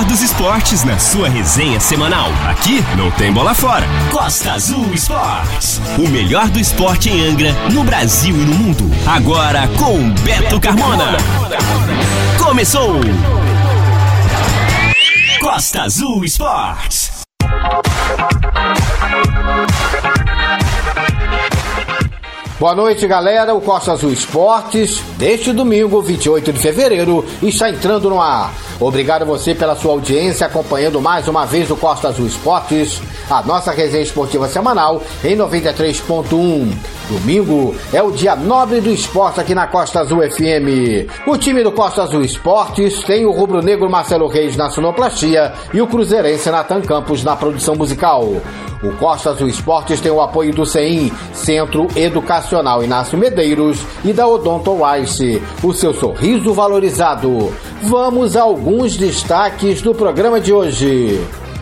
melhor dos esportes na sua resenha semanal. Aqui não tem bola fora. Costa Azul Esportes. O melhor do esporte em Angra, no Brasil e no mundo. Agora com Beto Carmona. Começou! Costa Azul Esportes. Boa noite, galera. O Costa Azul Esportes, deste domingo, 28 de fevereiro, está entrando no ar. Obrigado a você pela sua audiência, acompanhando mais uma vez o Costa Azul Esportes, a nossa resenha esportiva semanal em 93.1. Domingo é o dia nobre do esporte aqui na Costa Azul FM. O time do Costa Azul Esportes tem o rubro-negro Marcelo Reis na sonoplastia e o cruzeirense Natan Campos na produção musical. O Costa Azul Esportes tem o apoio do CEIM, Centro Educacional Inácio Medeiros, e da Odonto Wise, o seu sorriso valorizado. Vamos a alguns destaques do programa de hoje.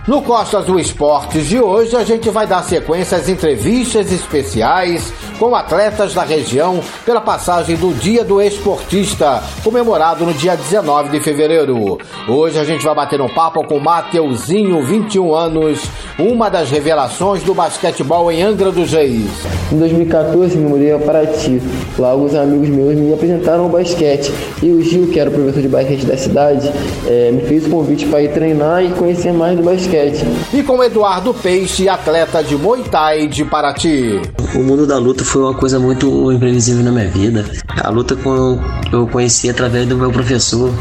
No Costa Azul Esportes de hoje, a gente vai dar sequência às entrevistas especiais com atletas da região pela passagem do Dia do Esportista, comemorado no dia 19 de fevereiro. Hoje a gente vai bater um papo com Mateuzinho, 21 anos, uma das revelações do basquetebol em Angra dos Reis. Em 2014 me mudei a Paraty. Lá alguns amigos meus me apresentaram ao basquete. E o Gil, que era o professor de basquete da cidade, é, me fez o convite para ir treinar e conhecer mais do basquete. E com Eduardo Peixe, atleta de Muay Thai de Paraty. O mundo da luta foi uma coisa muito imprevisível na minha vida. A luta eu conheci através do meu professor,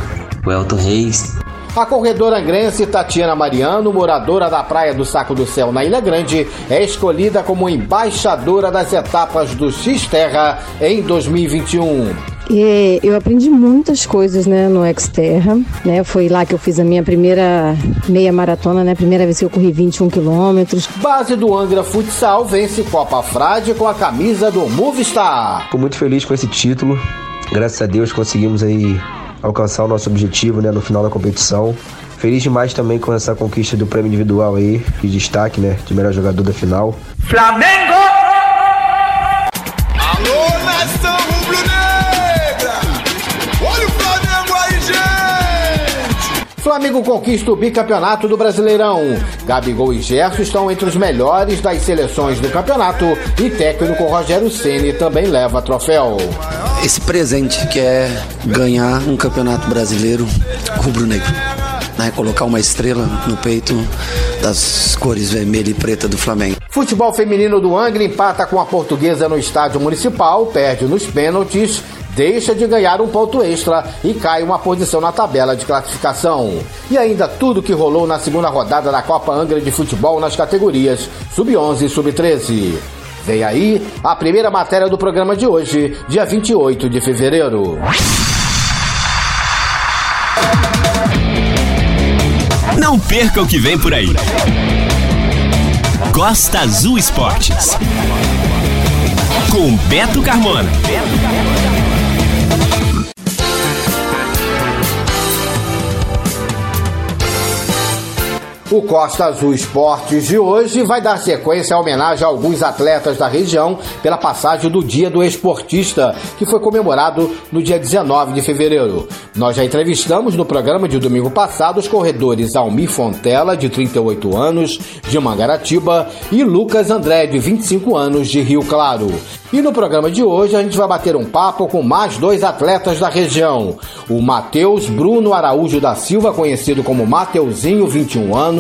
o Elton Reis. A corredora angrense Tatiana Mariano, moradora da Praia do Saco do Céu na Ilha Grande, é escolhida como embaixadora das etapas do X-Terra em 2021. E eu aprendi muitas coisas, né, no Xterra, né? Foi lá que eu fiz a minha primeira meia maratona, né? Primeira vez que eu corri 21 quilômetros. Base do Angra Futsal vence Copa Frade com a camisa do Movistar. Fico muito feliz com esse título. Graças a Deus conseguimos aí alcançar o nosso objetivo, né, no final da competição. Feliz demais também com essa conquista do prêmio individual aí, de destaque, né, de melhor jogador da final. Flamengo! Flamengo conquista o bicampeonato do Brasileirão. Gabigol e Gerson estão entre os melhores das seleções do campeonato e técnico Rogério Ceni também leva troféu. Esse presente que é ganhar um campeonato brasileiro rubro-negro. Né, colocar uma estrela no peito das cores vermelha e preta do Flamengo. Futebol feminino do Angra empata com a portuguesa no estádio municipal, perde nos pênaltis deixa de ganhar um ponto extra e cai uma posição na tabela de classificação. E ainda tudo que rolou na segunda rodada da Copa Angra de Futebol nas categorias Sub-11 e Sub-13. Vem aí a primeira matéria do programa de hoje, dia 28 de fevereiro. Não perca o que vem por aí. Costa Azul Esportes. Com Beto Carmona. O Costa Azul Esportes de hoje vai dar sequência à homenagem a alguns atletas da região pela passagem do Dia do Esportista, que foi comemorado no dia 19 de fevereiro. Nós já entrevistamos no programa de domingo passado os corredores Almir Fontela, de 38 anos, de Mangaratiba, e Lucas André, de 25 anos, de Rio Claro. E no programa de hoje a gente vai bater um papo com mais dois atletas da região. O Matheus Bruno Araújo da Silva, conhecido como Mateuzinho, 21 anos,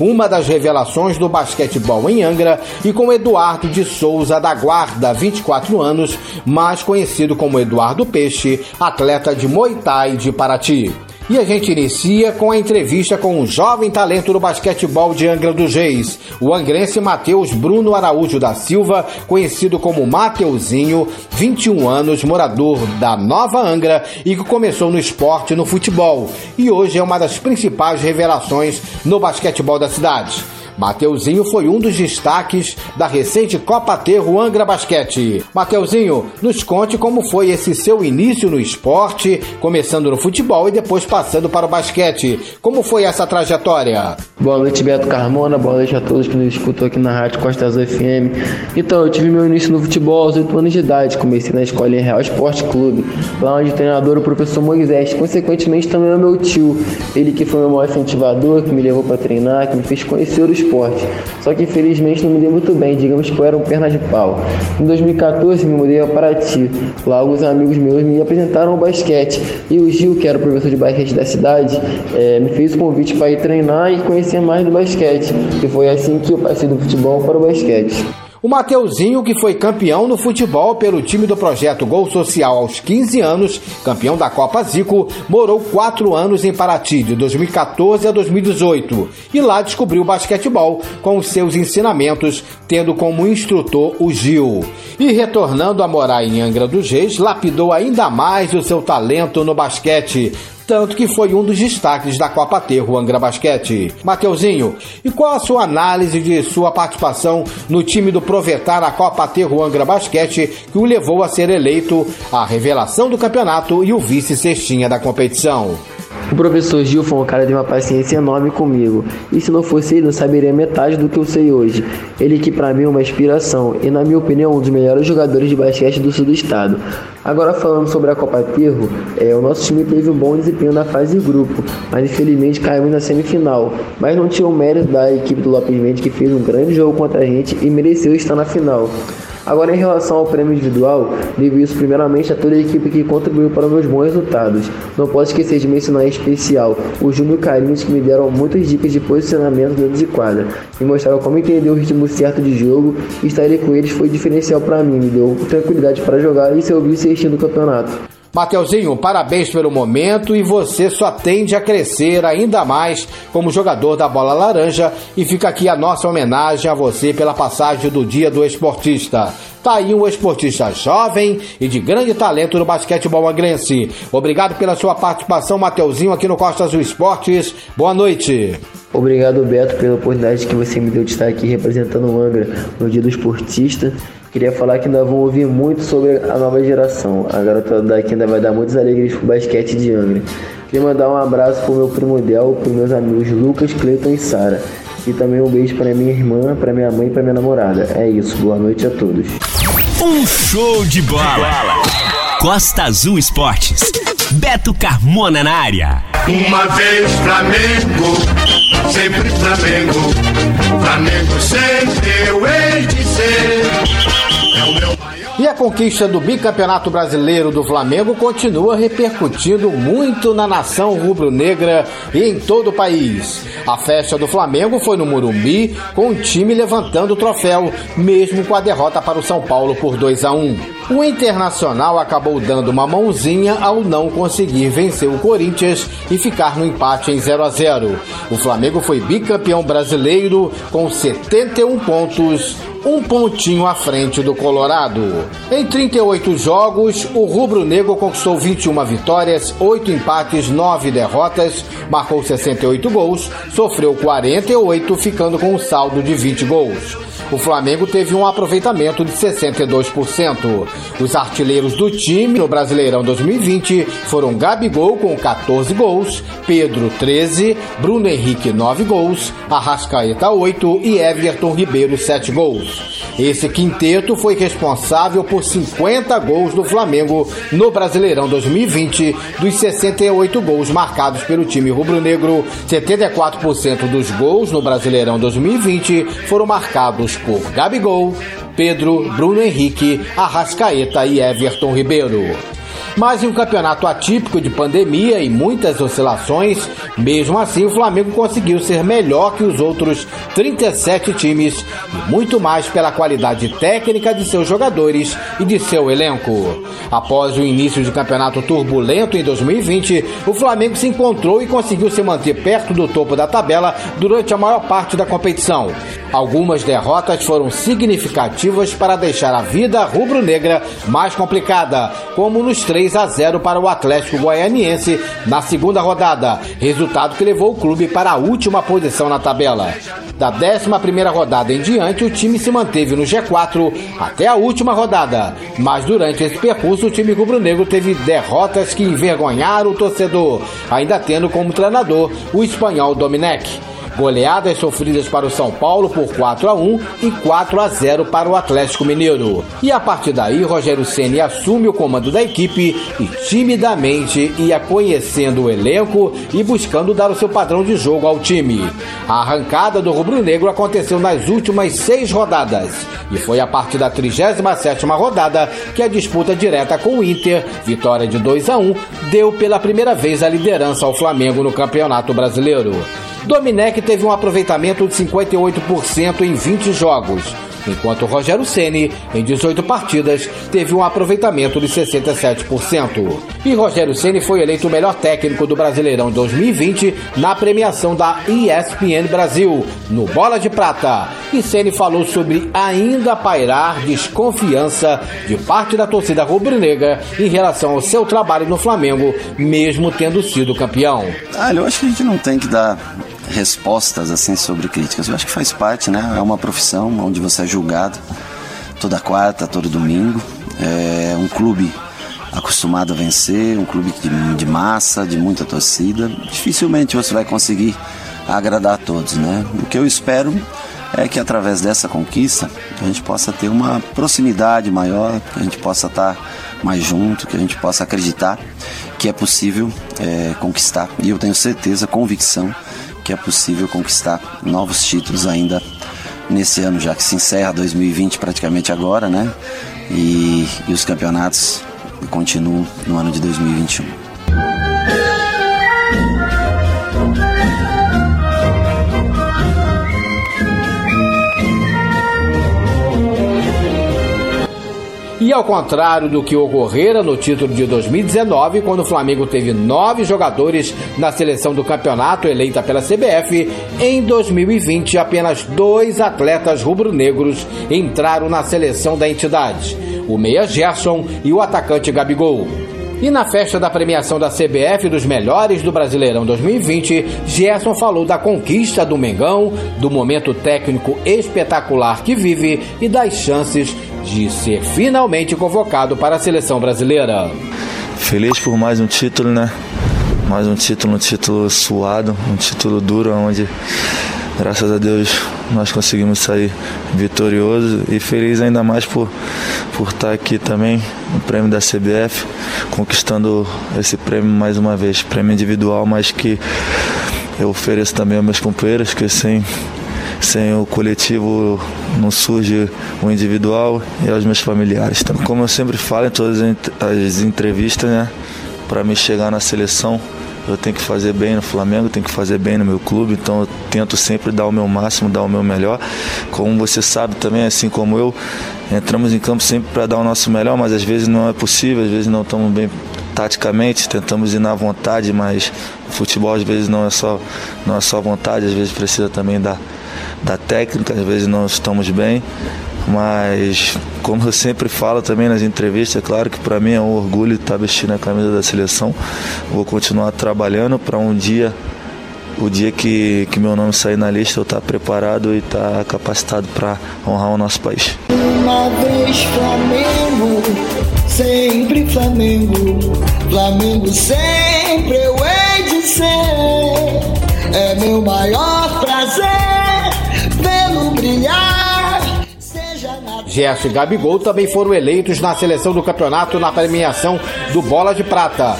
uma das revelações do basquetebol em Angra, e com Eduardo de Souza da Guarda, 24 anos, mais conhecido como Eduardo Peixe, atleta de Muay Thai de Paraty. E a gente inicia com a entrevista com um jovem talento do basquetebol de Angra dos Reis, o angrense Matheus Bruno Araújo da Silva, conhecido como Mateuzinho, 21 anos, morador da Nova Angra e que começou no esporte no futebol e hoje é uma das principais revelações no basquetebol da cidade. Mateuzinho foi um dos destaques da recente Copa Terro Angra Basquete. Mateuzinho, nos conte como foi esse seu início no esporte, começando no futebol e depois passando para o basquete. Como foi essa trajetória? Boa noite, Beto Carmona. Boa noite a todos que nos escutam aqui na Rádio Costa Azul FM. Então, eu tive meu início no futebol aos 8 anos de idade. Comecei na escola em Real Esporte Clube, lá onde o treinador o professor Moisés. Consequentemente, também é meu tio. Ele que foi meu maior incentivador, que me levou para treinar, que me fez conhecer o esporte. Só que infelizmente não me deu muito bem, digamos que eu era um perna de pau. Em 2014 me mudei a Paraty. Lá alguns amigos meus me apresentaram ao basquete. E o Gil, que era o professor de basquete da cidade, é, me fez o convite para ir treinar e conhecer mais do basquete. E foi assim que eu passei do futebol para o basquete. O Mateuzinho, que foi campeão no futebol pelo time do projeto Gol Social aos 15 anos, campeão da Copa Zico, morou quatro anos em Paraty, de 2014 a 2018, e lá descobriu o basquetebol com os seus ensinamentos, tendo como instrutor o Gil. E retornando a morar em Angra dos Reis, lapidou ainda mais o seu talento no basquete, tanto que foi um dos destaques da Copa Terro Angra Basquete. Mateuzinho, e qual a sua análise de sua participação no time do Provetar na Copa Terro Angra Basquete, que o levou a ser eleito a revelação do campeonato e o vice-cestinha da competição? O professor Gil foi um cara de uma paciência enorme comigo, e se não fosse ele, não saberia metade do que eu sei hoje. Ele que para mim é uma inspiração, e na minha opinião, um dos melhores jogadores de basquete do sul do estado. Agora falando sobre a Copa Terro, é, o nosso time teve um bom desempenho na fase de grupo, mas infelizmente caiu na semifinal. Mas não tinha o mérito da equipe do Lopes Mendes que fez um grande jogo contra a gente e mereceu estar na final. Agora, em relação ao prêmio individual, devo isso primeiramente a toda a equipe que contribuiu para meus bons resultados. Não posso esquecer de mencionar em especial o Júnior Carinhos, que me deram muitas dicas de posicionamento dentro de quadra, me mostraram como entender o ritmo certo de jogo e estar ali com eles foi diferencial para mim, me deu tranquilidade para jogar e ser o vice do campeonato. Mateuzinho, parabéns pelo momento e você só tende a crescer ainda mais como jogador da bola laranja e fica aqui a nossa homenagem a você pela passagem do Dia do Esportista. Tá aí um esportista jovem e de grande talento no basquetebol angrense. Obrigado pela sua participação, Mateuzinho, aqui no Costa Azul Esportes. Boa noite. Obrigado, Beto, pela oportunidade que você me deu de estar aqui representando o Angra no Dia do Esportista. Queria falar que ainda vão ouvir muito sobre a nova geração. A garota daqui ainda vai dar muitas alegrias pro basquete de Angra. Queria mandar um abraço pro meu primo Del, pros meus amigos Lucas, Cleiton e Sara. E também um beijo para minha irmã, para minha mãe e para minha namorada. É isso, boa noite a todos. Um show de bola! Costa Azul Esportes. Beto Carmona na área. Uma vez Flamengo, sempre Flamengo. Flamengo sempre eu hei de ser. E a conquista do bicampeonato brasileiro do Flamengo continua repercutindo muito na nação rubro-negra e em todo o país. A festa do Flamengo foi no Morumbi, com o time levantando o troféu, mesmo com a derrota para o São Paulo por 2 a 1. O Internacional acabou dando uma mãozinha ao não conseguir vencer o Corinthians e ficar no empate em 0 a 0. O Flamengo foi bicampeão brasileiro com 71 pontos, um pontinho à frente do Colorado. Em 38 jogos, o rubro-negro conquistou 21 vitórias, 8 empates, 9 derrotas, marcou 68 gols, sofreu 48, ficando com um saldo de 20 gols. O Flamengo teve um aproveitamento de 62%. Os artilheiros do time no Brasileirão 2020 foram Gabigol com 14 gols, Pedro 13, Bruno Henrique 9 gols, Arrascaeta 8 e Everton Ribeiro 7 gols. Esse quinteto foi responsável por 50 gols do Flamengo no Brasileirão 2020, dos 68 gols marcados pelo time rubro-negro. 74% dos gols no Brasileirão 2020 foram marcados por Gabigol, Pedro, Bruno Henrique, Arrascaeta e Everton Ribeiro. Mas em um campeonato atípico de pandemia e muitas oscilações, mesmo assim o Flamengo conseguiu ser melhor que os outros 37 times e muito mais pela qualidade técnica de seus jogadores e de seu elenco. Após o início de campeonato turbulento em 2020, o Flamengo se encontrou e conseguiu se manter perto do topo da tabela durante a maior parte da competição. Algumas derrotas foram significativas para deixar a vida rubro-negra mais complicada, como nos 3 a 0 para o Atlético Goianiense na segunda rodada, resultado que levou o clube para a última posição na tabela. Da 11 rodada em diante, o time se manteve no G4 até a última rodada, mas durante esse percurso o time rubro-negro teve derrotas que envergonharam o torcedor, ainda tendo como treinador o espanhol Domenech. Goleadas sofridas para o São Paulo por 4 a 1 e 4 a 0 para o Atlético Mineiro. E a partir daí, Rogério Ceni assume o comando da equipe e timidamente ia conhecendo o elenco e buscando dar o seu padrão de jogo ao time. A arrancada do rubro-negro aconteceu nas últimas seis rodadas e foi a partir da 37ª rodada que a disputa direta com o Inter, vitória de 2 a 1, deu pela primeira vez a liderança ao Flamengo no Campeonato Brasileiro. Domenech teve um aproveitamento de 58% em 20 jogos, enquanto Rogério Ceni, em 18 partidas, teve um aproveitamento de 67%. E Rogério Ceni foi eleito o melhor técnico do Brasileirão 2020 na premiação da ESPN Brasil, no Bola de Prata. E Ceni falou sobre ainda pairar desconfiança de parte da torcida rubro-negra em relação ao seu trabalho no Flamengo, mesmo tendo sido campeão. Ah, eu acho que a gente não tem que dar respostas assim sobre críticas. Eu acho que faz parte, né? É uma profissão onde você é julgado toda quarta, todo domingo. É um clube acostumado a vencer, um clube de, de massa, de muita torcida. Dificilmente você vai conseguir agradar a todos, né? O que eu espero é que através dessa conquista a gente possa ter uma proximidade maior, que a gente possa estar mais junto, que a gente possa acreditar que é possível é, conquistar. E eu tenho certeza, convicção que é possível conquistar novos títulos ainda nesse ano, já que se encerra 2020 praticamente agora, né? E, e os campeonatos continuam no ano de 2021. E ao contrário do que ocorrera no título de 2019, quando o Flamengo teve nove jogadores na seleção do campeonato eleita pela CBF, em 2020 apenas dois atletas rubro-negros entraram na seleção da entidade: o meia Gerson e o atacante Gabigol. E na festa da premiação da CBF dos melhores do Brasileirão 2020, Gerson falou da conquista do Mengão, do momento técnico espetacular que vive e das chances de ser finalmente convocado para a seleção brasileira. Feliz por mais um título, né? Mais um título, um título suado, um título duro, onde graças a Deus nós conseguimos sair vitorioso e feliz ainda mais por, por estar aqui também no prêmio da CBF, conquistando esse prêmio mais uma vez, prêmio individual, mas que eu ofereço também aos meus companheiros, que sem sem o coletivo não surge o individual e aos meus familiares. Então, como eu sempre falo em todas as entrevistas, né, para me chegar na seleção, eu tenho que fazer bem no Flamengo, tenho que fazer bem no meu clube, então eu tento sempre dar o meu máximo, dar o meu melhor. Como você sabe também, assim como eu, entramos em campo sempre para dar o nosso melhor, mas às vezes não é possível, às vezes não estamos bem taticamente, tentamos ir na vontade, mas futebol às vezes não é só não é só vontade, às vezes precisa também dar da técnica, às vezes não estamos bem, mas como eu sempre falo também nas entrevistas, é claro que para mim é um orgulho estar vestindo a camisa da seleção. Vou continuar trabalhando para um dia, o dia que, que meu nome sair na lista, eu estar preparado e estar capacitado para honrar o nosso país. Uma vez Flamengo, sempre Flamengo, Flamengo sempre eu hei de ser. É meu maior prazer brilhar. Gerson e Gabigol também foram eleitos na seleção do campeonato na premiação do Bola de Prata.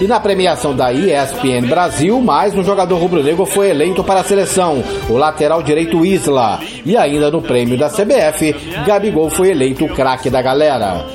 E na premiação da ESPN Brasil, mais um jogador rubro-negro foi eleito para a seleção, o lateral direito Isla. E ainda no prêmio da CBF, Gabigol foi eleito o craque da galera.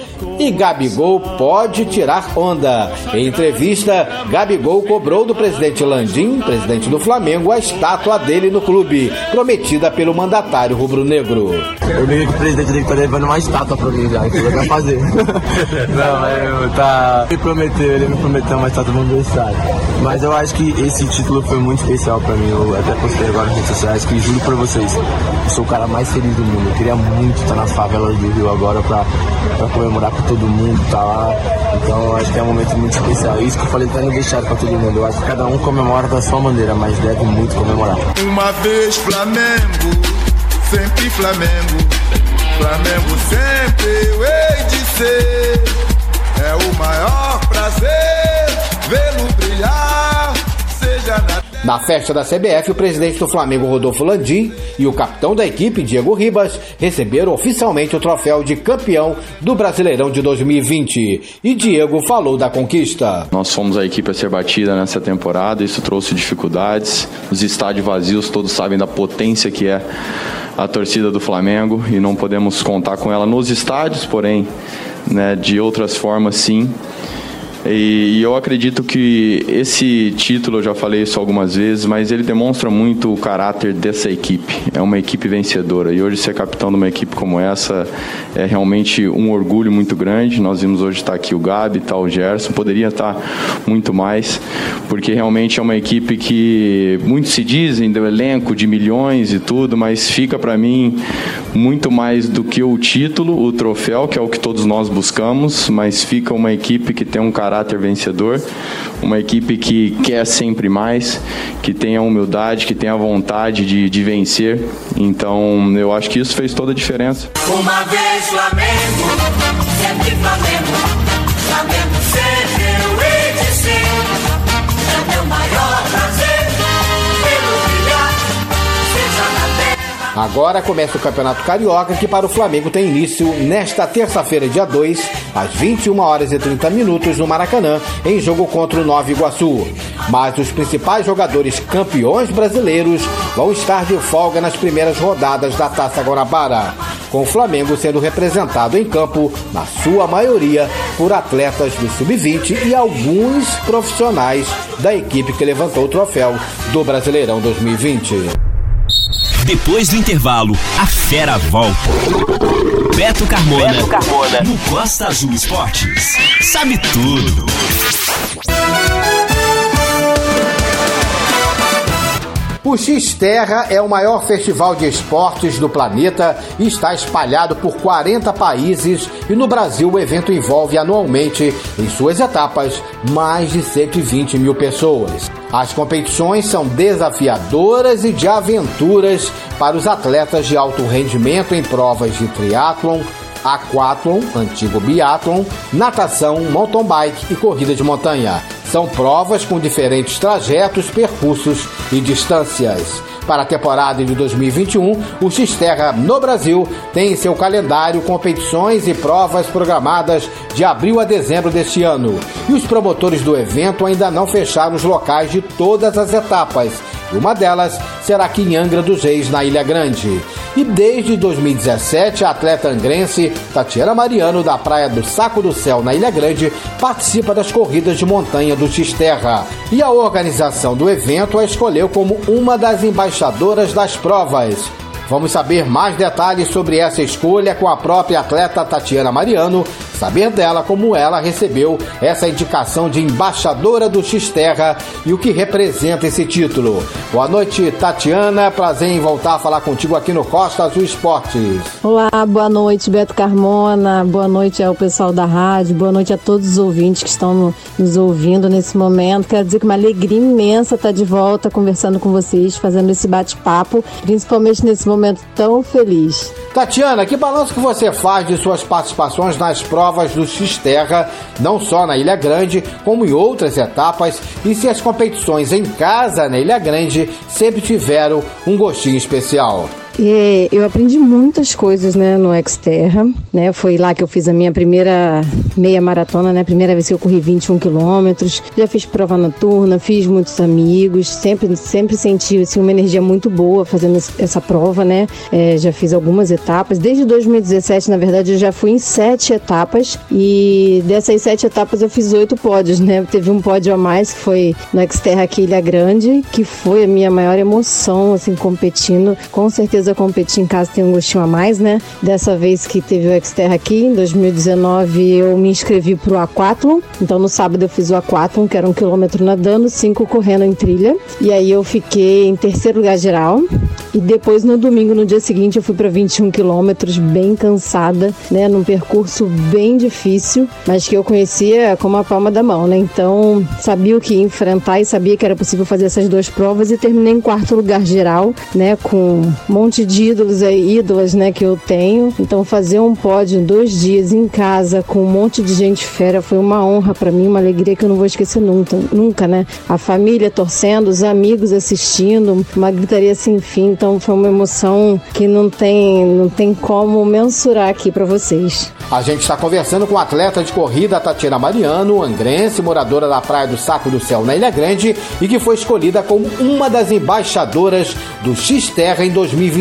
E Gabigol pode tirar onda. Em entrevista, Gabigol cobrou do presidente Landim, presidente do Flamengo, a estátua dele no clube, prometida pelo mandatário rubro-negro. Eu liguei que o presidente dele tá levando uma estátua pra mim já, que ele vai fazer. Não, eu, tá. Ele prometeu, ele me prometeu uma estátua no aniversário. Mas eu acho que esse título foi muito especial pra mim. Eu até postei agora nas redes sociais que juro pra vocês, eu sou o cara mais feliz do mundo. Eu queria muito estar nas favelas do Rio agora pra, pra comemorar com todo mundo, tá lá. Então acho que é um momento muito especial. Isso que eu falei até no deixar pra todo mundo. Eu acho que cada um comemora da sua maneira, mas deve muito comemorar. Uma vez Flamengo, sempre Flamengo. Flamengo sempre eu hei de ser. É o maior prazer vê-lo brilhar, seja na Na festa da CBF, o presidente do Flamengo, Rodolfo Landim, e o capitão da equipe, Diego Ribas, receberam oficialmente o troféu de campeão do Brasileirão de 2020. E Diego falou da conquista. Nós fomos a equipe a ser batida nessa temporada, isso trouxe dificuldades. Os estádios vazios, todos sabem da potência que é a torcida do Flamengo e não podemos contar com ela nos estádios, porém, né, de outras formas, sim. E, e eu acredito que esse título, eu já falei isso algumas vezes, mas ele demonstra muito o caráter dessa equipe. É uma equipe vencedora. E hoje ser capitão de uma equipe como essa é realmente um orgulho muito grande. Nós vimos hoje estar aqui o Gabi, está o Gerson, poderia estar muito mais, porque realmente é uma equipe que muitos se dizem do elenco de milhões e tudo, mas fica para mim muito mais do que o título, o troféu, que é o que todos nós buscamos, mas fica uma equipe que tem um caráter vencedor, uma equipe que quer sempre mais, que tem a humildade, que tem a vontade de, de vencer. Então, eu acho que isso fez toda a diferença. Uma vez Flamengo, sempre Flamengo. Flamengo sempre eu de ser. Agora começa o Campeonato Carioca, que para o Flamengo tem início nesta terça-feira, dia 2, às 21 horas e 30 minutos no Maracanã, em jogo contra o Nova Iguaçu. Mas os principais jogadores campeões brasileiros vão estar de folga nas primeiras rodadas da Taça Guanabara, com o Flamengo sendo representado em campo, na sua maioria, por atletas do Sub-20 e alguns profissionais da equipe que levantou o troféu do Brasileirão 2020. Depois do intervalo, a fera volta. Beto Carmona, Beto Carmona. no Costa Azul Esportes. Sabe tudo. O X-Terra é o maior festival de esportes do planeta e está espalhado por 40 países e no Brasil o evento envolve anualmente, em suas etapas, mais de 120 mil pessoas. As competições são desafiadoras e de aventuras para os atletas de alto rendimento em provas de triatlon, aquatlon, antigo biatlon, natação, mountain bike e corrida de montanha. São provas com diferentes trajetos, percursos e distâncias. Para a temporada de 2021, o Xterra no Brasil tem em seu calendário competições e provas programadas de abril a dezembro deste ano. E os promotores do evento ainda não fecharam os locais de todas as etapas. E uma delas será aqui em Angra dos Reis, na Ilha Grande. E desde 2017, a atleta angrense Tatiana Mariano, da Praia do Saco do Céu, na Ilha Grande, participa das corridas de montanha do X-Terra. E a organização do evento a escolheu como uma das embaixadoras das provas. Vamos saber mais detalhes sobre essa escolha com a própria atleta Tatiana Mariano, saber dela como ela recebeu essa indicação de embaixadora do X-Terra e o que representa esse título. Boa noite, Tatiana. Prazer em voltar a falar contigo aqui no Costa Azul Esportes. Olá, boa noite, Beto Carmona. Boa noite ao pessoal da rádio. Boa noite a todos os ouvintes que estão no- nos ouvindo nesse momento. Quero dizer que uma alegria imensa estar de volta conversando com vocês, fazendo esse bate-papo, principalmente nesse momento tão feliz. Tatiana, que balanço que você faz de suas participações nas provas do X-Terra, não só na Ilha Grande, como em outras etapas, e se as competições em casa na Ilha Grande sempre tiveram um gostinho especial? Eu aprendi muitas coisas, né, no Xterra, né? Foi lá que eu fiz a minha primeira meia maratona, né? Primeira vez que eu corri 21 quilômetros. Já fiz prova noturna, fiz muitos amigos, sempre, sempre senti assim, uma energia muito boa fazendo essa prova, né? É, já fiz algumas etapas. Desde 2017, na verdade, eu já fui em sete etapas e dessas sete etapas eu fiz oito pódios, né? Teve um pódio a mais que foi no Xterra aqui Ilha Grande, que foi a minha maior emoção, assim, competindo. Com certeza competir em casa tem um gostinho a mais, né? Dessa vez que teve o Xterra aqui, em 2019, eu me inscrevi pro Aquathlon. Então no sábado eu fiz o Aquathlon, que era um quilômetro nadando, cinco correndo em trilha. E aí eu fiquei em terceiro lugar geral. E depois no domingo, no dia seguinte, eu fui para 21 quilômetros, bem cansada, né? Num percurso bem difícil, mas que eu conhecia como a palma da mão, né? Então sabia o que enfrentar e sabia que era possível fazer essas duas provas e terminei em quarto lugar geral, né? Com um monte de ídolos aí, ídolas, né? Que eu tenho. Então fazer um pódio em dois dias em casa com um monte de gente fera foi uma honra para mim, uma alegria que eu não vou esquecer nunca, nunca, né? A família torcendo, os amigos assistindo, uma gritaria sem fim. Então foi uma emoção que não tem, não tem como mensurar aqui para vocês. A gente está conversando com a atleta de corrida Tatiana Mariano, angrense, moradora da Praia do Saco do Céu na Ilha Grande e que foi escolhida como uma das embaixadoras do X-Terra em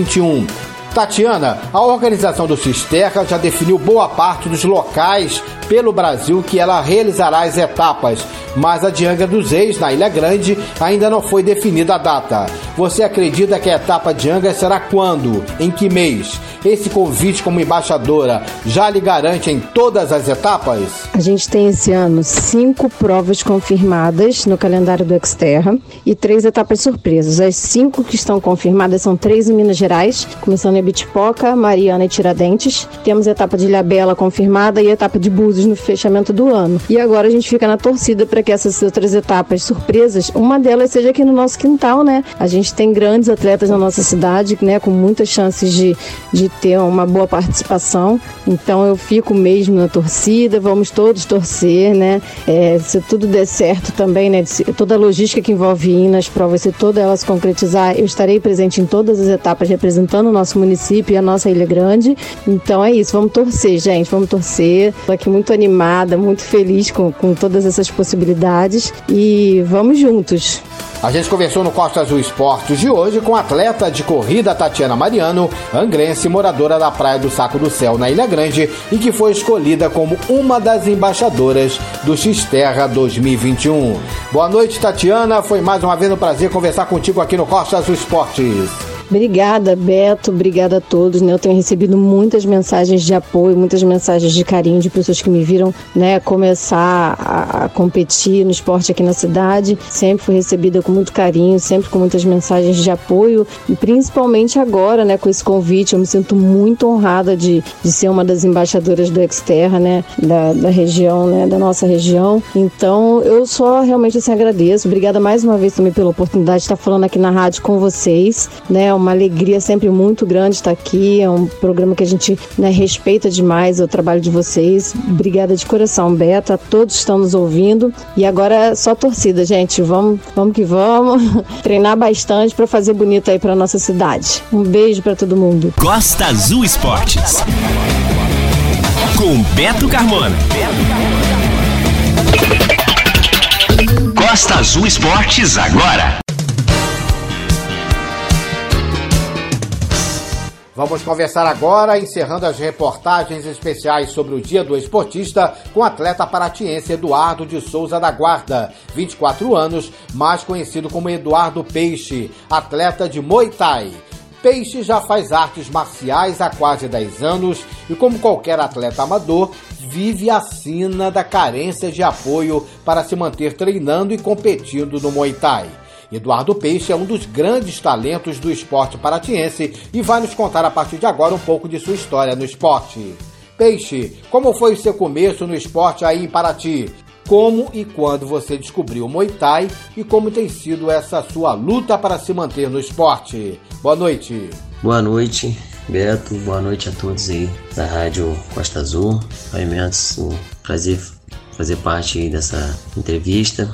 2021. Tatiana, a organização do X-Terra já definiu boa parte dos locais pelo Brasil que ela realizará as etapas, mas a de Angra dos Reis, na Ilha Grande, ainda não foi definida a data. Você acredita que a etapa de Angra será quando? Em que mês? Esse convite como embaixadora já lhe garante em todas as etapas? A gente tem esse ano cinco provas confirmadas no calendário do Xterra e três etapas surpresas. As cinco que estão confirmadas são três em Minas Gerais, começando em Bitipoca, Mariana e Tiradentes. Temos a etapa de Ilhabela confirmada e a etapa de Búzios no fechamento do ano. E agora a gente fica na torcida para que essas outras etapas surpresas, uma delas seja aqui no nosso quintal, né? A gente tem grandes atletas na nossa cidade, né, com muitas chances de, de ter uma boa participação. Então eu fico mesmo na torcida, vamos todos torcer, né? É, se tudo der certo também, né? Toda a logística que envolve ir nas provas, se toda ela se concretizar, eu estarei presente em todas as etapas representando o nosso município e a nossa Ilha Grande. Então é isso, vamos torcer, gente, vamos torcer. Estou aqui muito animada, muito feliz com, com todas essas possibilidades e vamos juntos. A gente conversou no Costa Azul Esportes de hoje com a atleta de corrida Tatiana Mariano, angrense, moradora da Praia do Saco do Céu, na Ilha Grande, e que foi escolhida como uma das embaixadoras do X-Terra 2021. Boa noite, Tatiana. Foi mais uma vez um prazer conversar contigo aqui no Costa Azul Esportes. Obrigada, Beto. Obrigada a todos. Né? Eu tenho recebido muitas mensagens de apoio, muitas mensagens de carinho de pessoas que me viram né, começar a, a competir no esporte aqui na cidade. Sempre fui recebida com muito carinho, sempre com muitas mensagens de apoio. E principalmente agora, né, com esse convite, eu me sinto muito honrada de, de ser uma das embaixadoras do Exterra, né, da, da região, né, da nossa região. Então, eu só realmente assim, agradeço. Obrigada mais uma vez também pela oportunidade de estar falando aqui na rádio com vocês. Né, uma alegria sempre muito grande estar aqui. É um programa que a gente né, respeita demais o trabalho de vocês. Obrigada de coração, Beta. Todos estão nos ouvindo. E agora é só torcida, gente. Vamos, vamos que vamos. Treinar bastante para fazer bonito aí para nossa cidade. Um beijo para todo mundo. Costa Azul Esportes. Com Beto Carmona. Costa Azul Esportes agora. Vamos conversar agora, encerrando as reportagens especiais sobre o Dia do Esportista, com o atleta paratiense Eduardo de Souza da Guarda, 24 anos, mais conhecido como Eduardo Peixe, atleta de Muay Thai. Peixe já faz artes marciais há quase 10 anos e, como qualquer atleta amador, vive a sina da carência de apoio para se manter treinando e competindo no Muay Thai. Eduardo Peixe é um dos grandes talentos do esporte paratiense e vai nos contar a partir de agora um pouco de sua história no esporte. Peixe, como foi o seu começo no esporte aí em Paraty? Como e quando você descobriu o Muay Thai e como tem sido essa sua luta para se manter no esporte? Boa noite. Boa noite, Beto. Boa noite a todos aí da Rádio Costa Azul. É imenso prazer fazer parte dessa entrevista.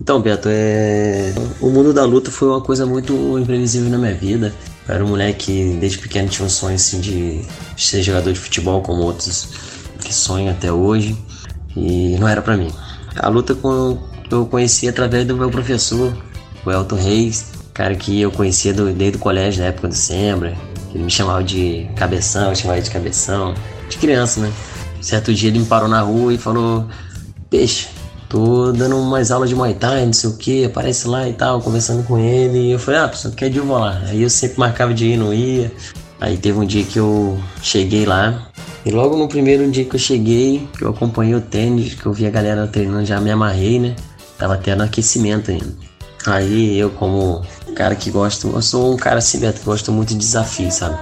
Então, Beto, é... o mundo da luta foi uma coisa muito imprevisível na minha vida. Eu era um moleque que desde pequeno tinha um sonho assim de ser jogador de futebol como outros que sonham até hoje e não era para mim. A luta eu conheci através do meu professor, o Elton Reis, cara que eu conhecia do, desde o colégio, na época do Sembra. Ele me chamava de cabeção, eu chamava de cabeção, de criança, né? Certo dia ele me parou na rua e falou: Peixe, tô dando umas aulas de Muay Thai, não sei o que, aparece lá e tal, conversando com ele. E eu falei: Ah, pessoal, quer dia eu vou lá. Aí eu sempre marcava de ir, não ia. Aí teve um dia que eu cheguei lá, e logo no primeiro dia que eu cheguei, que eu acompanhei o tênis, que eu vi a galera treinando, já me amarrei, né? Tava até no aquecimento ainda. Aí eu, como cara que gosto, eu sou um cara assim, Beto, que gosto muito de desafio, sabe?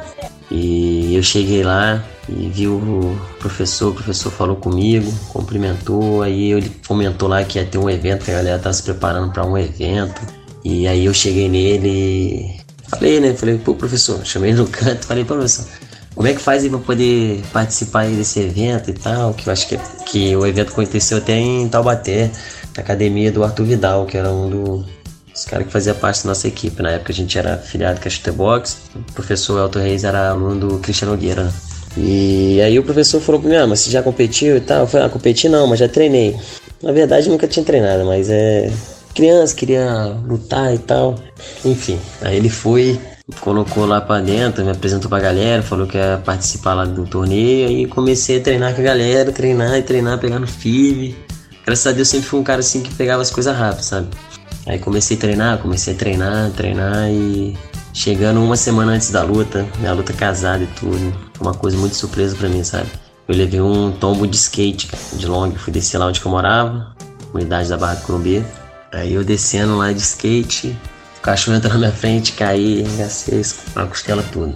E eu cheguei lá e vi o professor, o professor falou comigo, cumprimentou, aí ele comentou lá que ia ter um evento, que a galera tava se preparando para um evento. E aí eu cheguei nele falei, né? Falei, pô, professor, chamei ele no canto, falei, pô, professor, como é que faz aí pra poder participar desse evento e tal? Que eu acho que, que o evento aconteceu até em Taubaté, na academia do Arthur Vidal, que era um do, os caras que fazia parte da nossa equipe. Na época a gente era filiado com a Chutebox, o professor Elton Reis era aluno do Cristiano Nogueira. E aí o professor falou pra mim, ah, mas você já competiu e tal? Eu falei, ah, competi não, mas já treinei. Na verdade nunca tinha treinado, mas é. Criança, queria lutar e tal. Enfim, aí ele foi, colocou lá pra dentro, me apresentou pra galera, falou que ia participar lá do torneio. Aí comecei a treinar com a galera, treinar e treinar, pegar no FIV. Graças a Deus sempre fui um cara assim que pegava as coisas rápido, sabe? Aí comecei a treinar, comecei a treinar, treinar e chegando uma semana antes da luta, minha luta casada e tudo, foi uma coisa muito surpresa para mim, sabe? Eu levei um tombo de skate, cara, de long, fui descer lá onde eu morava, unidade da Barra do Curumbê. Aí eu descendo lá de skate, o cachorro entrou na minha frente, caí, engacei a costela tudo.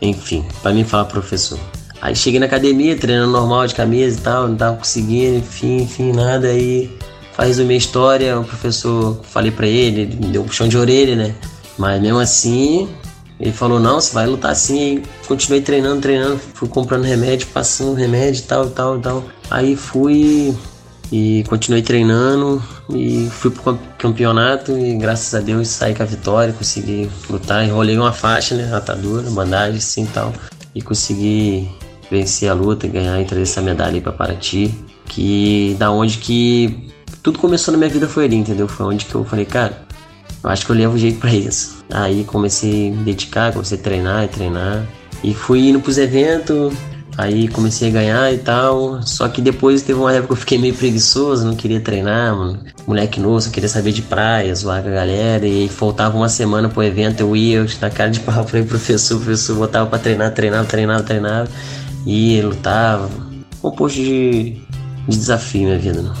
Enfim, para mim falar professor. Aí cheguei na academia, treinando normal de camisa e tal, não tava conseguindo, enfim, enfim, nada. Aí Pra resumir a história, o professor, falei para ele, ele me deu um puxão de orelha, né? Mas mesmo assim, ele falou, não, você vai lutar assim. continuei treinando, treinando, fui comprando remédio, passando remédio e tal, tal, tal. Aí fui e continuei treinando e fui pro campeonato e graças a Deus saí com a vitória, consegui lutar, enrolei uma faixa, né, atadura, bandagem assim tal, e consegui vencer a luta, ganhar e trazer essa medalha aí para Paraty, que da onde que tudo começou na minha vida foi ali, entendeu? Foi onde que eu falei, cara, eu acho que eu levo jeito para isso. Aí comecei a me dedicar, comecei a treinar e treinar. E fui indo pros eventos, aí comecei a ganhar e tal. Só que depois teve uma época que eu fiquei meio preguiçoso, não queria treinar, mano. Moleque novo, só queria saber de praia, zoar com a galera. E faltava uma semana pro evento, eu ia, eu na cara de pau, falei professor, professor, botava pra treinar, treinava, treinava, treinava. Ia, lutava. Um posto de, de desafio minha vida?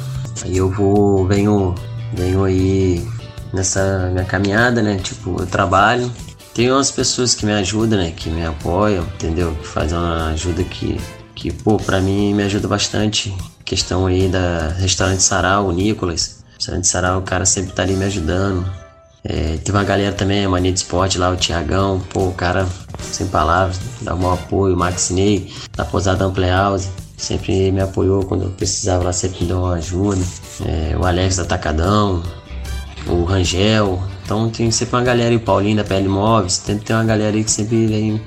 Aí eu vou, venho, venho aí nessa minha caminhada, né? Tipo, eu trabalho. Tem umas pessoas que me ajudam, né? Que me apoiam, entendeu? Que fazem uma ajuda que, que pô, pra mim me ajuda bastante. Questão aí da Restaurante Sarau, o Nicolas. Restaurante Sarau, o cara sempre tá ali me ajudando. É, tem uma galera também, a Mania de Esporte lá, o Tiagão, pô, o cara sem palavras, dá um apoio, o Max Ney, da Posada Ample House sempre me apoiou quando eu precisava lá, sempre me deu uma ajuda. É, o Alex da Tacadão, o Rangel. Então tem sempre uma galera aí, o Paulinho da PL Móveis, sempre tem uma galera aí que sempre vem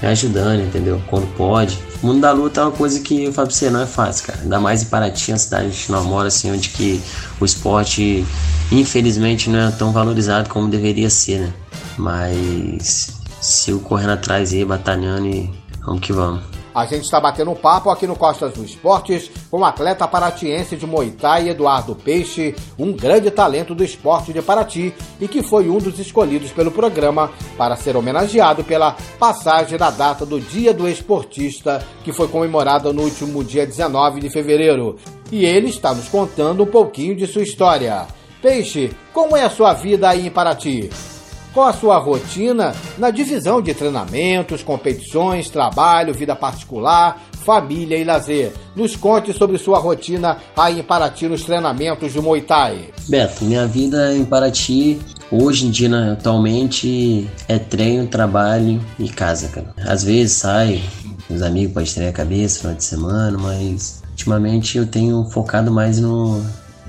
me ajudando, entendeu? Quando pode. O mundo da luta é uma coisa que eu falo pra você, não é fácil, cara. Ainda mais em Paraty, uma cidade que a gente não mora, assim, onde que o esporte, infelizmente, não é tão valorizado como deveria ser, né? Mas eu correndo atrás aí, batalhando e vamos que vamos. A gente está batendo um papo aqui no Costas do Esportes com o atleta paratiense de Muay Thai, Eduardo Peixe, um grande talento do esporte de Paraty e que foi um dos escolhidos pelo programa para ser homenageado pela passagem da data do Dia do Esportista, que foi comemorada no último dia 19 de fevereiro. E ele está nos contando um pouquinho de sua história. Peixe, como é a sua vida aí em Paraty? Qual a sua rotina na divisão de treinamentos, competições, trabalho, vida particular, família e lazer? Nos conte sobre sua rotina aí em Paraty nos treinamentos de Muay Thai. Beto, minha vida em Paraty hoje em dia né, atualmente é treino, trabalho e casa, cara. Às vezes sai os amigos para estrear a cabeça final de semana, mas ultimamente eu tenho focado mais no,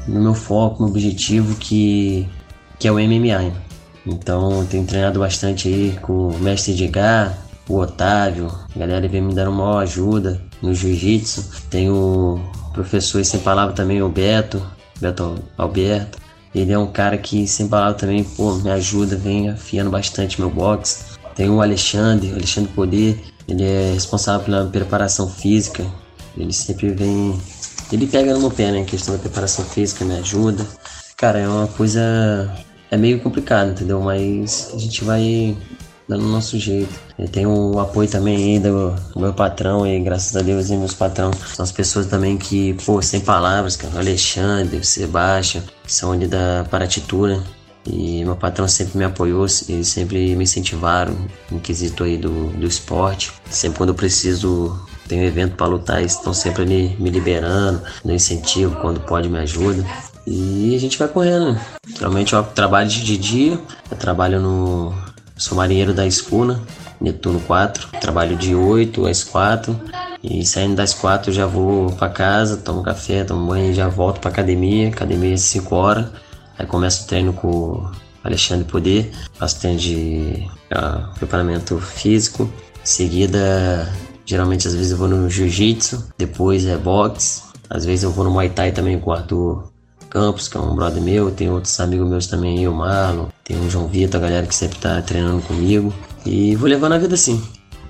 no meu foco, no objetivo que, que é o MMA. Então tenho treinado bastante aí com o mestre Edgar, o Otávio, a galera vem me dando uma ajuda no jiu-jitsu. Tem o professor sem palavra também, o Beto, Beto Alberto. Ele é um cara que sem palavra também, pô, me ajuda, vem afiando bastante meu boxe. Tem o Alexandre, o Alexandre Poder, ele é responsável pela preparação física. Ele sempre vem. Ele pega no meu pé, né? Em questão da preparação física, me ajuda. Cara, é uma coisa. É meio complicado, entendeu? Mas a gente vai dando o nosso jeito. Eu tenho o apoio também aí do, meu patrão e graças a Deus e meus patrão são as pessoas também que, pô, sem palavras, cara, Alexandre, Sebastião, que são ali da Paratitura. E meu patrão sempre me apoiou e sempre me incentivaram no quesito aí do, do esporte. Sempre quando eu preciso, tem evento para lutar, eles estão sempre ali me liberando, no incentivo, quando pode me ajuda. E a gente vai correndo. Geralmente eu trabalho de dia, eu trabalho no, Sou marinheiro da escuna, Netuno 4. Trabalho de 8 às 4. E saindo das 4 já vou para casa, tomo café, tomo banho e já volto para academia. Academia às 5 horas. Aí começo o treino com o Alexandre Poder. Faço treino de uh, preparamento físico. Em seguida, geralmente às vezes eu vou no jiu-jitsu. Depois é boxe. Às vezes eu vou no Muay Thai também com o Arthur Campos, que é um brother meu, tem outros amigos meus também, o Marlon, tem o João Vitor, a galera que sempre tá treinando comigo. E vou levando a vida assim.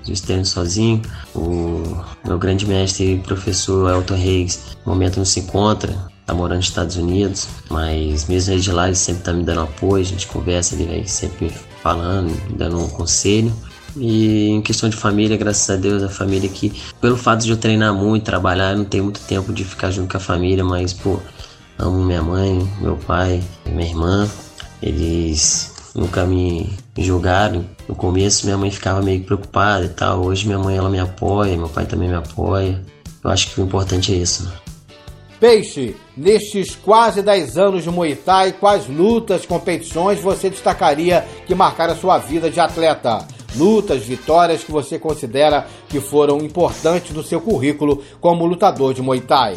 Eu treino sozinho. O meu grande mestre e professor Elton Reis, no momento não se encontra, tá morando nos Estados Unidos, mas mesmo ele de lá, ele sempre tá me dando apoio, a gente conversa, ele vem sempre falando, dando um conselho. E em questão de família, graças a Deus, a família aqui, pelo fato de eu treinar muito, trabalhar, eu não tenho muito tempo de ficar junto com a família, mas, pô, Amo minha mãe, meu pai, minha irmã. Eles nunca me julgaram. No começo minha mãe ficava meio preocupada e tal. Hoje minha mãe ela me apoia, meu pai também me apoia. Eu acho que o importante é isso. Né? Peixe, nestes quase 10 anos de Muay Thai, quais lutas, competições você destacaria que marcaram a sua vida de atleta? Lutas, vitórias que você considera que foram importantes no seu currículo como lutador de Muay Thai?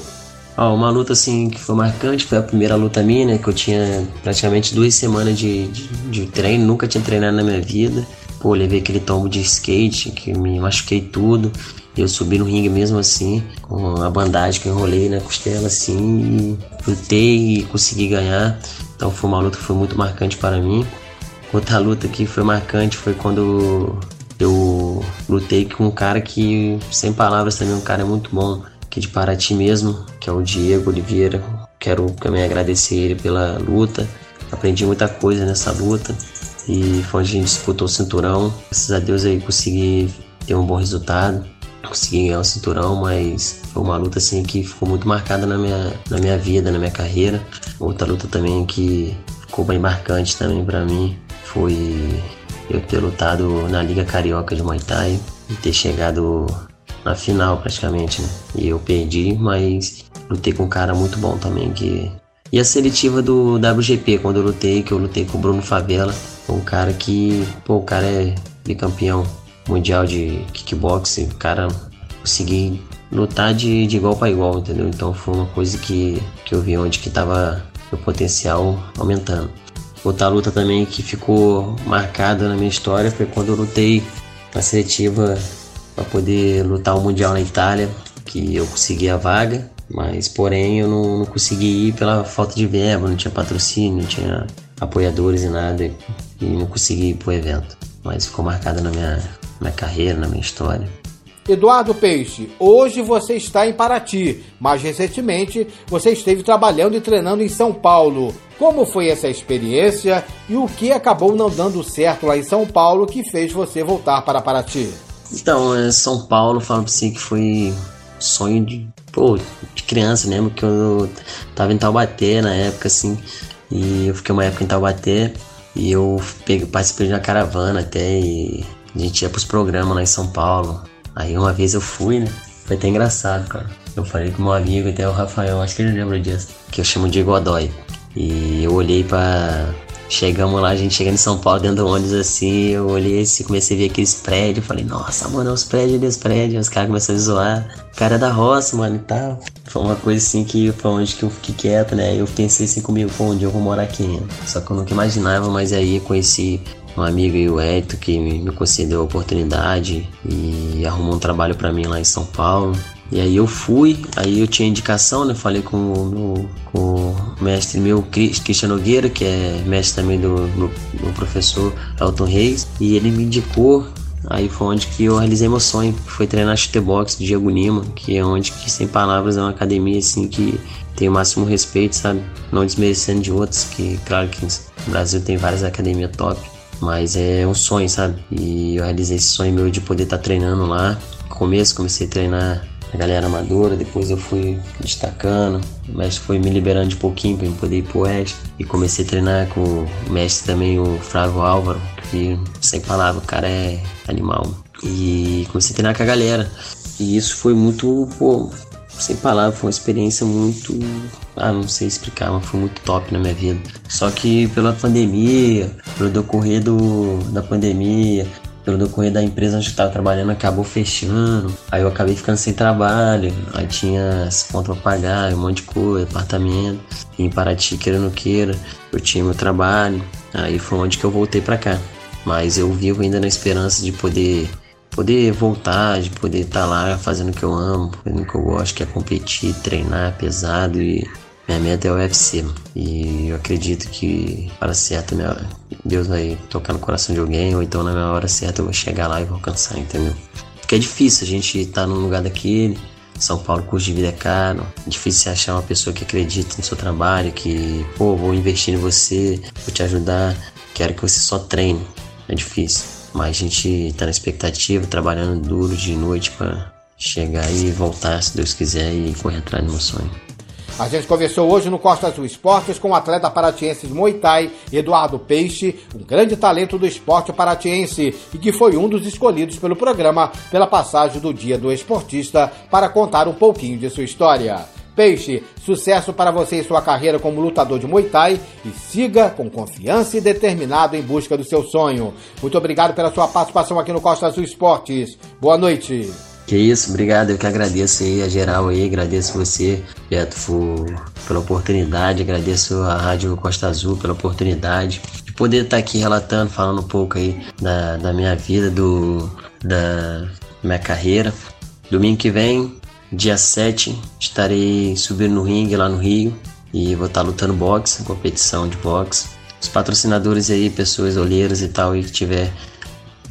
Ó, uma luta assim que foi marcante foi a primeira luta minha, né? Que eu tinha praticamente duas semanas de, de, de treino, nunca tinha treinado na minha vida. Pô, levei aquele tombo de skate que me machuquei tudo. Eu subi no ringue mesmo assim, com a bandagem que eu enrolei na costela assim, e lutei e consegui ganhar. Então foi uma luta que foi muito marcante para mim. Outra luta que foi marcante foi quando eu lutei com um cara que, sem palavras também, um cara muito bom aqui de Paraty mesmo, que é o Diego Oliveira. Quero também agradecer ele pela luta. Aprendi muita coisa nessa luta e foi onde a gente disputou o cinturão. Graças a Deus aí consegui ter um bom resultado, consegui ganhar o cinturão, mas foi uma luta assim que ficou muito marcada na minha, na minha vida, na minha carreira. Outra luta também que ficou bem marcante também para mim foi eu ter lutado na Liga Carioca de Muay Thai e ter chegado na final praticamente, né? E eu perdi, mas lutei com um cara muito bom também que e a seletiva do WGP, quando eu lutei, que eu lutei com o Bruno Favela, um cara que, pô, o cara é bicampeão mundial de kickboxing, o cara consegui lutar de, de igual para igual, entendeu? Então foi uma coisa que, que eu vi onde que tava o potencial aumentando. Outra luta também que ficou marcada na minha história foi quando eu lutei na seletiva para poder lutar o Mundial na Itália, que eu consegui a vaga, mas porém eu não, não consegui ir pela falta de verba, não tinha patrocínio, não tinha apoiadores e nada, e não consegui ir pro evento. Mas ficou marcada na minha, na carreira, na minha história. Eduardo Peixe, hoje você está em Paraty, mas recentemente você esteve trabalhando e treinando em São Paulo. Como foi essa experiência e o que acabou não dando certo lá em São Paulo que fez você voltar para Paraty? Então, é São Paulo, falo pra você que foi sonho de, pô, de criança mesmo, que eu tava em Taubaté na época, assim, e eu fiquei uma época em Taubaté e eu peguei, participei de uma caravana até e a gente ia pros programas lá em São Paulo. Aí uma vez eu fui, né? Foi até engraçado, cara. Eu falei com meu amigo, até o Rafael, acho que ele lembra disso, que eu chamo de Godoy. E eu olhei para Chegamos lá, a gente chegando em São Paulo dentro do ônibus assim, eu olhei assim, comecei a ver aqueles prédios, falei, nossa, mano, os prédios os prédios, os caras começaram a zoar, cara é da roça, mano, e tal. Foi uma coisa assim que foi onde que eu fiquei quieto, né? Eu pensei assim comigo, pô, onde eu vou morar aqui, né? Só que eu nunca imaginava, mas aí conheci um amigo e o Hector que me concedeu a oportunidade e arrumou um trabalho para mim lá em São Paulo. E aí eu fui, aí eu tinha indicação, né? Falei com o, meu, com o mestre meu, Cristian Nogueira, que é mestre também do meu, meu professor Elton Reis, e ele me indicou. Aí foi onde que eu realizei meu sonho, que foi treinar chutebox do Diego Lima, que é onde que, sem palavras, é uma academia assim que tem o máximo respeito, sabe? Não desmerecendo de outros, que claro que no Brasil tem várias academias top, mas é um sonho, sabe? E eu realizei esse sonho meu de poder estar tá treinando lá. No começo comecei a treinar a galera amadora, depois eu fui destacando, o mestre foi me liberando de pouquinho para eu poder ir pro oeste e comecei a treinar com o mestre também, o Flávio Álvaro, que sem palavra, o cara é animal. E comecei a treinar com a galera. E isso foi muito, pô, sem palavras, foi uma experiência muito. Ah, não sei explicar, mas foi muito top na minha vida. Só que pela pandemia, pelo decorrer do, da pandemia, pelo decorrer da empresa onde eu estava trabalhando, acabou fechando. Aí eu acabei ficando sem trabalho. Aí tinha as contas para pagar, um monte de coisa, apartamento. Em Paraty, queira ou não queira, eu tinha meu trabalho. Aí foi onde que eu voltei para cá. Mas eu vivo ainda na esperança de poder poder voltar, de poder estar tá lá fazendo o que eu amo, fazendo o que eu gosto, que é competir, treinar pesado e minha meta é o UFC. E eu acredito que para certo minha, Deus vai tocar no coração de alguém, ou então na minha hora certa eu vou chegar lá e vou alcançar, entendeu? Porque é difícil a gente tá num lugar daquele. São Paulo, custo de vida é caro. É difícil achar uma pessoa que acredita no seu trabalho, que, pô, vou investir em você, vou te ajudar, quero que você só treine. É difícil. Mas a gente tá na expectativa, trabalhando duro de noite para chegar e voltar, se Deus quiser, e correr atrás do meu sonho. A gente conversou hoje no Costa Azul Esportes com o atleta paratiense de Muay Thai, Eduardo Peixe, um grande talento do esporte paratiense e que foi um dos escolhidos pelo programa pela passagem do Dia do Esportista para contar um pouquinho de sua história. Peixe, sucesso para você em sua carreira como lutador de Muay Thai e siga com confiança e determinado em busca do seu sonho. Muito obrigado pela sua participação aqui no Costa Azul Esportes. Boa noite. Que isso, obrigado. Eu que agradeço aí a geral aí, agradeço você, Beto, por, pela oportunidade, agradeço a Rádio Costa Azul pela oportunidade de poder estar aqui relatando, falando um pouco aí da, da minha vida, do, da minha carreira. Domingo que vem, dia 7, estarei subindo no ringue lá no Rio e vou estar lutando boxe, competição de boxe. Os patrocinadores aí, pessoas olheiras e tal, e que tiver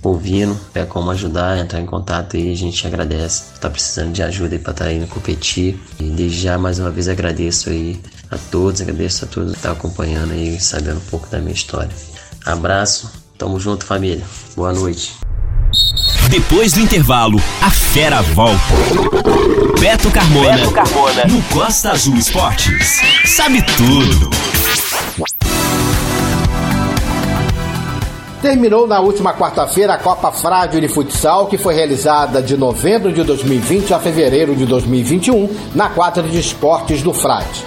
ouvindo, é como ajudar, entrar em contato e a gente agradece. Tá precisando de ajuda aí para estar tá indo competir. E desde já mais uma vez agradeço aí a todos, agradeço a todos que estão tá acompanhando aí, sabendo um pouco da minha história. Abraço, tamo junto família. Boa noite. Depois do intervalo, a fera volta. Beto Carmona, Beto Carmona. no Costa Azul Esportes. Sabe tudo. Terminou na última quarta-feira a Copa Frádio de Futsal, que foi realizada de novembro de 2020 a fevereiro de 2021 na quadra de esportes do Frade.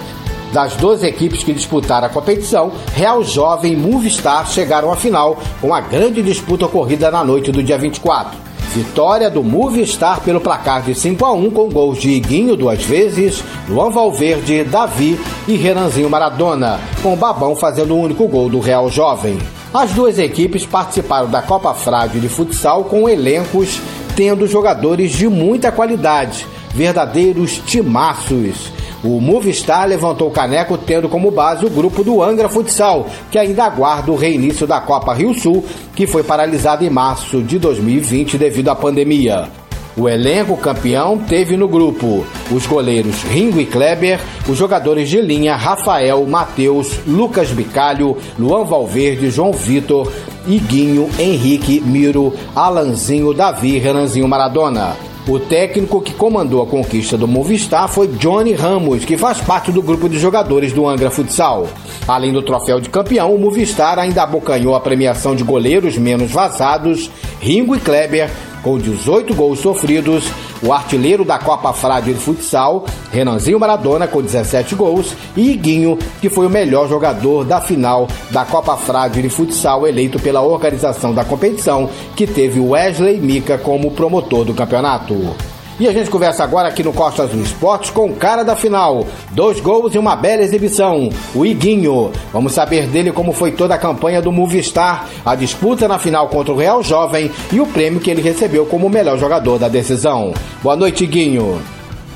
Das 12 equipes que disputaram a competição, Real Jovem e Movistar chegaram à final com a grande disputa ocorrida na noite do dia 24. Vitória do Movistar pelo placar de 5 a 1 com gols de Iguinho duas vezes, Luan Valverde, Davi e Renanzinho Maradona, com o Babão fazendo o único gol do Real Jovem. As duas equipes participaram da Copa Frade de futsal com elencos tendo jogadores de muita qualidade, verdadeiros timaços. O Movistar levantou o caneco tendo como base o grupo do Angra Futsal, que ainda aguarda o reinício da Copa Rio Sul, que foi paralisada em março de 2020 devido à pandemia. O elenco campeão teve no grupo os goleiros Ringo e Kleber, os jogadores de linha Rafael, Matheus, Lucas Bicalho, Luan Valverde, João Vitor, Iguinho, Henrique, Miro, Alanzinho, Davi, Renanzinho Maradona. O técnico que comandou a conquista do Movistar foi Johnny Ramos, que faz parte do grupo de jogadores do Angra Futsal. Além do troféu de campeão, o Movistar ainda abocanhou a premiação de goleiros menos vazados, Ringo e Kleber, com 18 gols sofridos, o artilheiro da Copa Frade de Futsal, Renanzinho Maradona, com 17 gols, e Iguinho, que foi o melhor jogador da final da Copa Frade de Futsal, eleito pela organização da competição, que teve Wesley Mica como promotor do campeonato. E a gente conversa agora aqui no Costa Azul Esportes com o cara da final. Dois gols e uma bela exibição, o Iguinho. Vamos saber dele como foi toda a campanha do Movistar, a disputa na final contra o Real Jovem e o prêmio que ele recebeu como melhor jogador da decisão. Boa noite, Iguinho.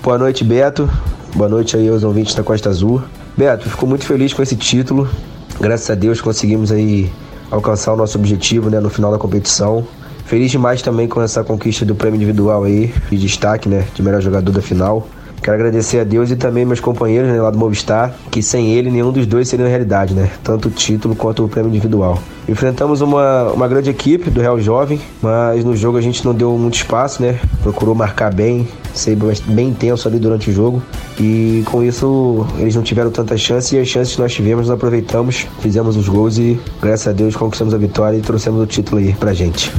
Boa noite, Beto. Boa noite aí aos ouvintes da Costa Azul. Beto, fico muito feliz com esse título. Graças a Deus conseguimos aí alcançar o nosso objetivo né, no final da competição. Feliz demais também com essa conquista do prêmio individual aí, de destaque, né, de melhor jogador da final. Quero agradecer a Deus e também meus companheiros né, lá do Movistar, que sem ele nenhum dos dois seria realidade, né? Tanto o título quanto o prêmio individual. Enfrentamos uma, uma grande equipe do Real Jovem, mas no jogo a gente não deu muito espaço, né? Procurou marcar bem, ser bem intenso ali durante o jogo. E com isso eles não tiveram tanta chance e as chances que nós tivemos nós aproveitamos, fizemos os gols e graças a Deus conquistamos a vitória e trouxemos o título aí pra gente.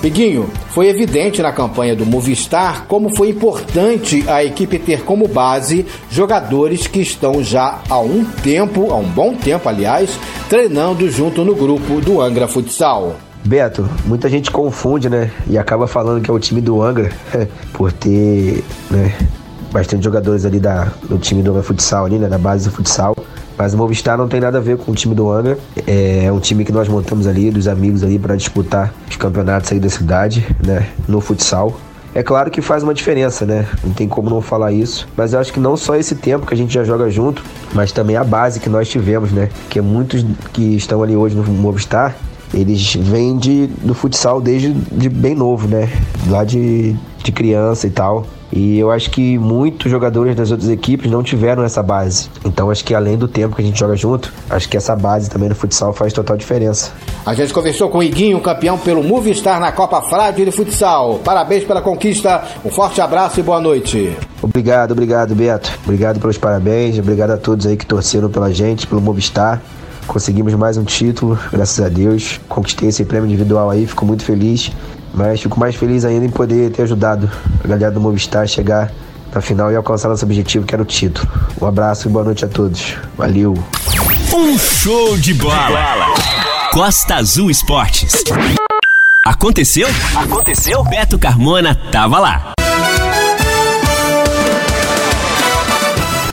Piguinho, foi evidente na campanha do Movistar como foi importante a equipe ter como base jogadores que estão já há um tempo, há um bom tempo, aliás, treinando junto no grupo do Angra Futsal. Beto, muita gente confunde, né? E acaba falando que é o time do Angra, por ter né, bastante jogadores ali da, do time do Angra Futsal, ali, né, da base do futsal. Mas o Movistar não tem nada a ver com o time do Angra. É um time que nós montamos ali, dos amigos ali, para disputar os campeonatos aí da cidade, né? No futsal. É claro que faz uma diferença, né? Não tem como não falar isso. Mas eu acho que não só esse tempo que a gente já joga junto, mas também a base que nós tivemos, né? Que é muitos que estão ali hoje no Movistar, eles vêm de, do futsal desde de bem novo, né? Lá de, de criança e tal. E eu acho que muitos jogadores das outras equipes não tiveram essa base. Então acho que além do tempo que a gente joga junto, acho que essa base também no futsal faz total diferença. A gente conversou com o Iguinho, campeão pelo Movistar na Copa Frade de Futsal. Parabéns pela conquista, um forte abraço e boa noite. Obrigado, obrigado, Beto. Obrigado pelos parabéns, obrigado a todos aí que torceram pela gente, pelo Movistar. Conseguimos mais um título, graças a Deus. Conquistei esse prêmio individual aí, fico muito feliz. Mas fico mais feliz ainda em poder ter ajudado a galera do Movistar a chegar na final e alcançar nosso objetivo, que era o título. Um abraço e boa noite a todos. Valeu! Um show de bola! Costa Azul Esportes. Aconteceu? Aconteceu? Beto Carmona tava lá.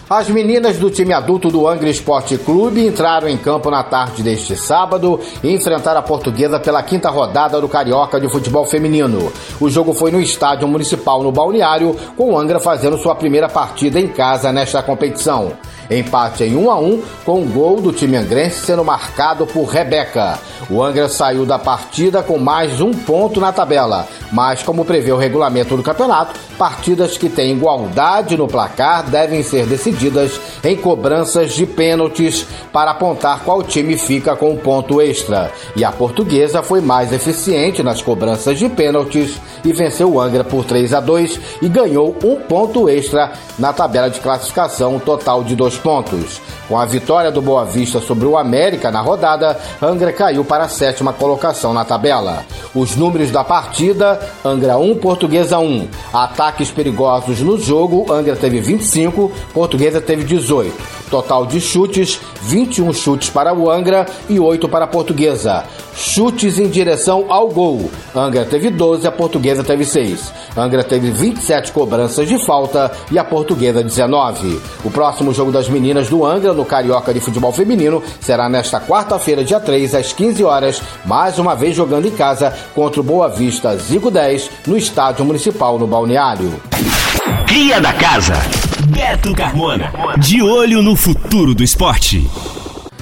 As meninas do time adulto do Angra Esporte Clube entraram em campo na tarde deste sábado e enfrentaram a portuguesa pela quinta rodada do Carioca de Futebol Feminino. O jogo foi no estádio municipal no Balneário, com o Angra fazendo sua primeira partida em casa nesta competição. Empate em 1 a 1 com o gol do time angrense sendo marcado por Rebeca. O Angra saiu da partida com mais um ponto na tabela, mas como prevê o regulamento do campeonato, partidas que têm igualdade no placar devem ser decididas em cobranças de pênaltis para apontar qual time fica com o ponto extra. E a portuguesa foi mais eficiente nas cobranças de pênaltis e venceu o Angra por 3 a 2 e ganhou um ponto extra na tabela de classificação, total de dois pontos. Com a vitória do Boa Vista sobre o América na rodada, Angra caiu para a sétima colocação na tabela. Os números da partida: Angra 1, Portuguesa 1. Ataques perigosos no jogo: Angra teve 25, Portuguesa teve 18. Total de chutes: 21 chutes para o Angra e 8 para a Portuguesa. Chutes em direção ao gol: Angra teve 12, a Portuguesa teve 6. Angra teve 27 cobranças de falta e a Portuguesa 19. O próximo jogo das meninas do Angra no Carioca de Futebol Feminino será nesta quarta-feira, dia 3, às 15 horas, mais uma vez jogando em casa contra o Boa Vista Zico 10 no Estádio Municipal no Balneário. Cria da casa. Beto Carmona. De olho no futuro do esporte.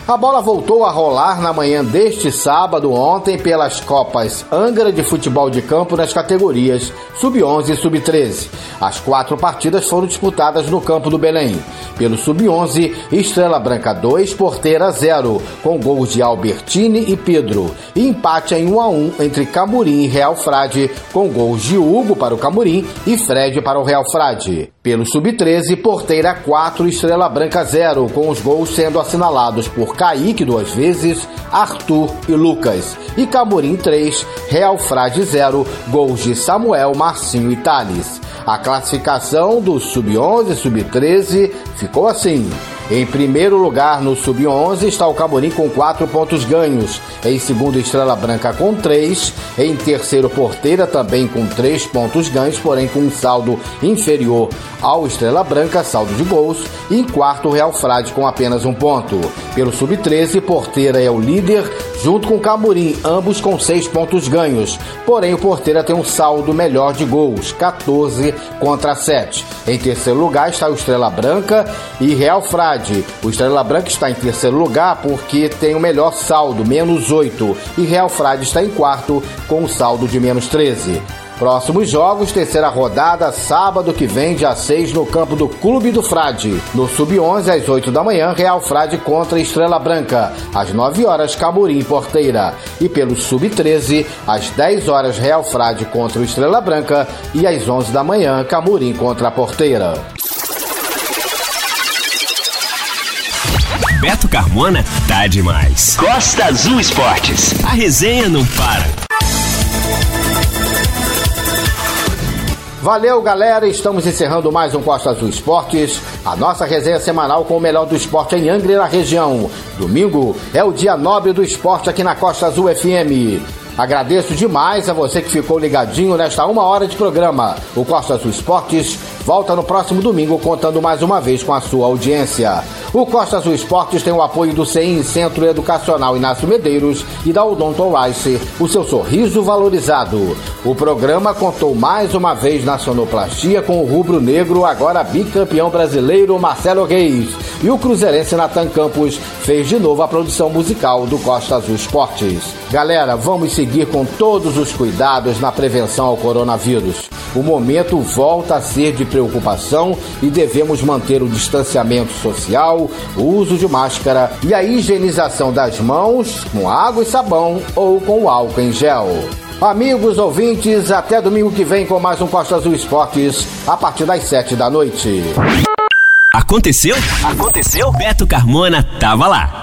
A bola voltou a rolar na manhã deste sábado ontem pelas Copas Angra de Futebol de Campo nas categorias Sub-11 e Sub-13. As quatro partidas foram disputadas no campo do Belém. Pelo Sub-11, Estrela Branca 2, Porteira 0, com gols de Albertini e Pedro. E empate em 1 a 1 entre Camurim e Real Frade, com gols de Hugo para o Camurim e Fred para o Real Frade. Pelo Sub-13, Porteira 4, Estrela Branca 0, com os gols sendo assinalados por Kaique duas vezes, Arthur e Lucas. E Camorim 3, Real Frade 0, gols de Samuel, Marcinho e Thales. A classificação do Sub-11 e Sub-13 ficou assim. Em primeiro lugar no Sub-11 está o Camorim com 4 pontos ganhos. Em segundo, Estrela Branca com 3. Em terceiro, Porteira também com 3 pontos ganhos, porém com um saldo inferior ao Estrela Branca, saldo de gols. E em quarto, Real Frade com apenas um ponto. Pelo Sub-13, Porteira é o líder, junto com Camorim, ambos com 6 pontos ganhos. Porém, o Porteira tem um saldo melhor de gols, 14 contra 7. Em terceiro lugar está o Estrela Branca e Real Frade. O Estrela Branca está em terceiro lugar porque tem o melhor saldo, menos 8. E Real Frade está em quarto com um saldo de menos 13. Próximos jogos, terceira rodada, sábado que vem, dia 6, no campo do Clube do Frade. No Sub-11, às 8 da manhã, Real Frade contra Estrela Branca. Às 9 horas, Camurim Porteira. E pelo Sub-13, às 10 horas, Real Frade contra o Estrela Branca. E às 11 da manhã, Camurim contra a Porteira. Beto Carmona tá demais. Costa Azul Esportes. A resenha não para. Valeu, galera. Estamos encerrando mais um Costa Azul Esportes, a nossa resenha semanal com o melhor do esporte em Angra e na região. Domingo é o dia nobre do esporte aqui na Costa Azul FM. Agradeço demais a você que ficou ligadinho nesta uma hora de programa. O Costa Azul Esportes volta no próximo domingo contando mais uma vez com a sua audiência. O Costa Azul Esportes tem o apoio do CEIM Centro Educacional Inácio Medeiros e da Odonto Rice, o seu sorriso valorizado. O programa contou mais uma vez na sonoplastia com o rubro negro, agora bicampeão brasileiro Marcelo Reis. E o cruzeirense Natan Campos fez de novo a produção musical do Costa Azul Esportes. Galera, vamos seguir com todos os cuidados na prevenção ao coronavírus. O momento volta a ser de preocupação e devemos manter o distanciamento social, o uso de máscara e a higienização das mãos com água e sabão ou com álcool em gel. Amigos ouvintes, até domingo que vem com mais um Costa Azul Esportes, a partir das sete da noite. Aconteceu? Aconteceu? Beto Carmona tava lá.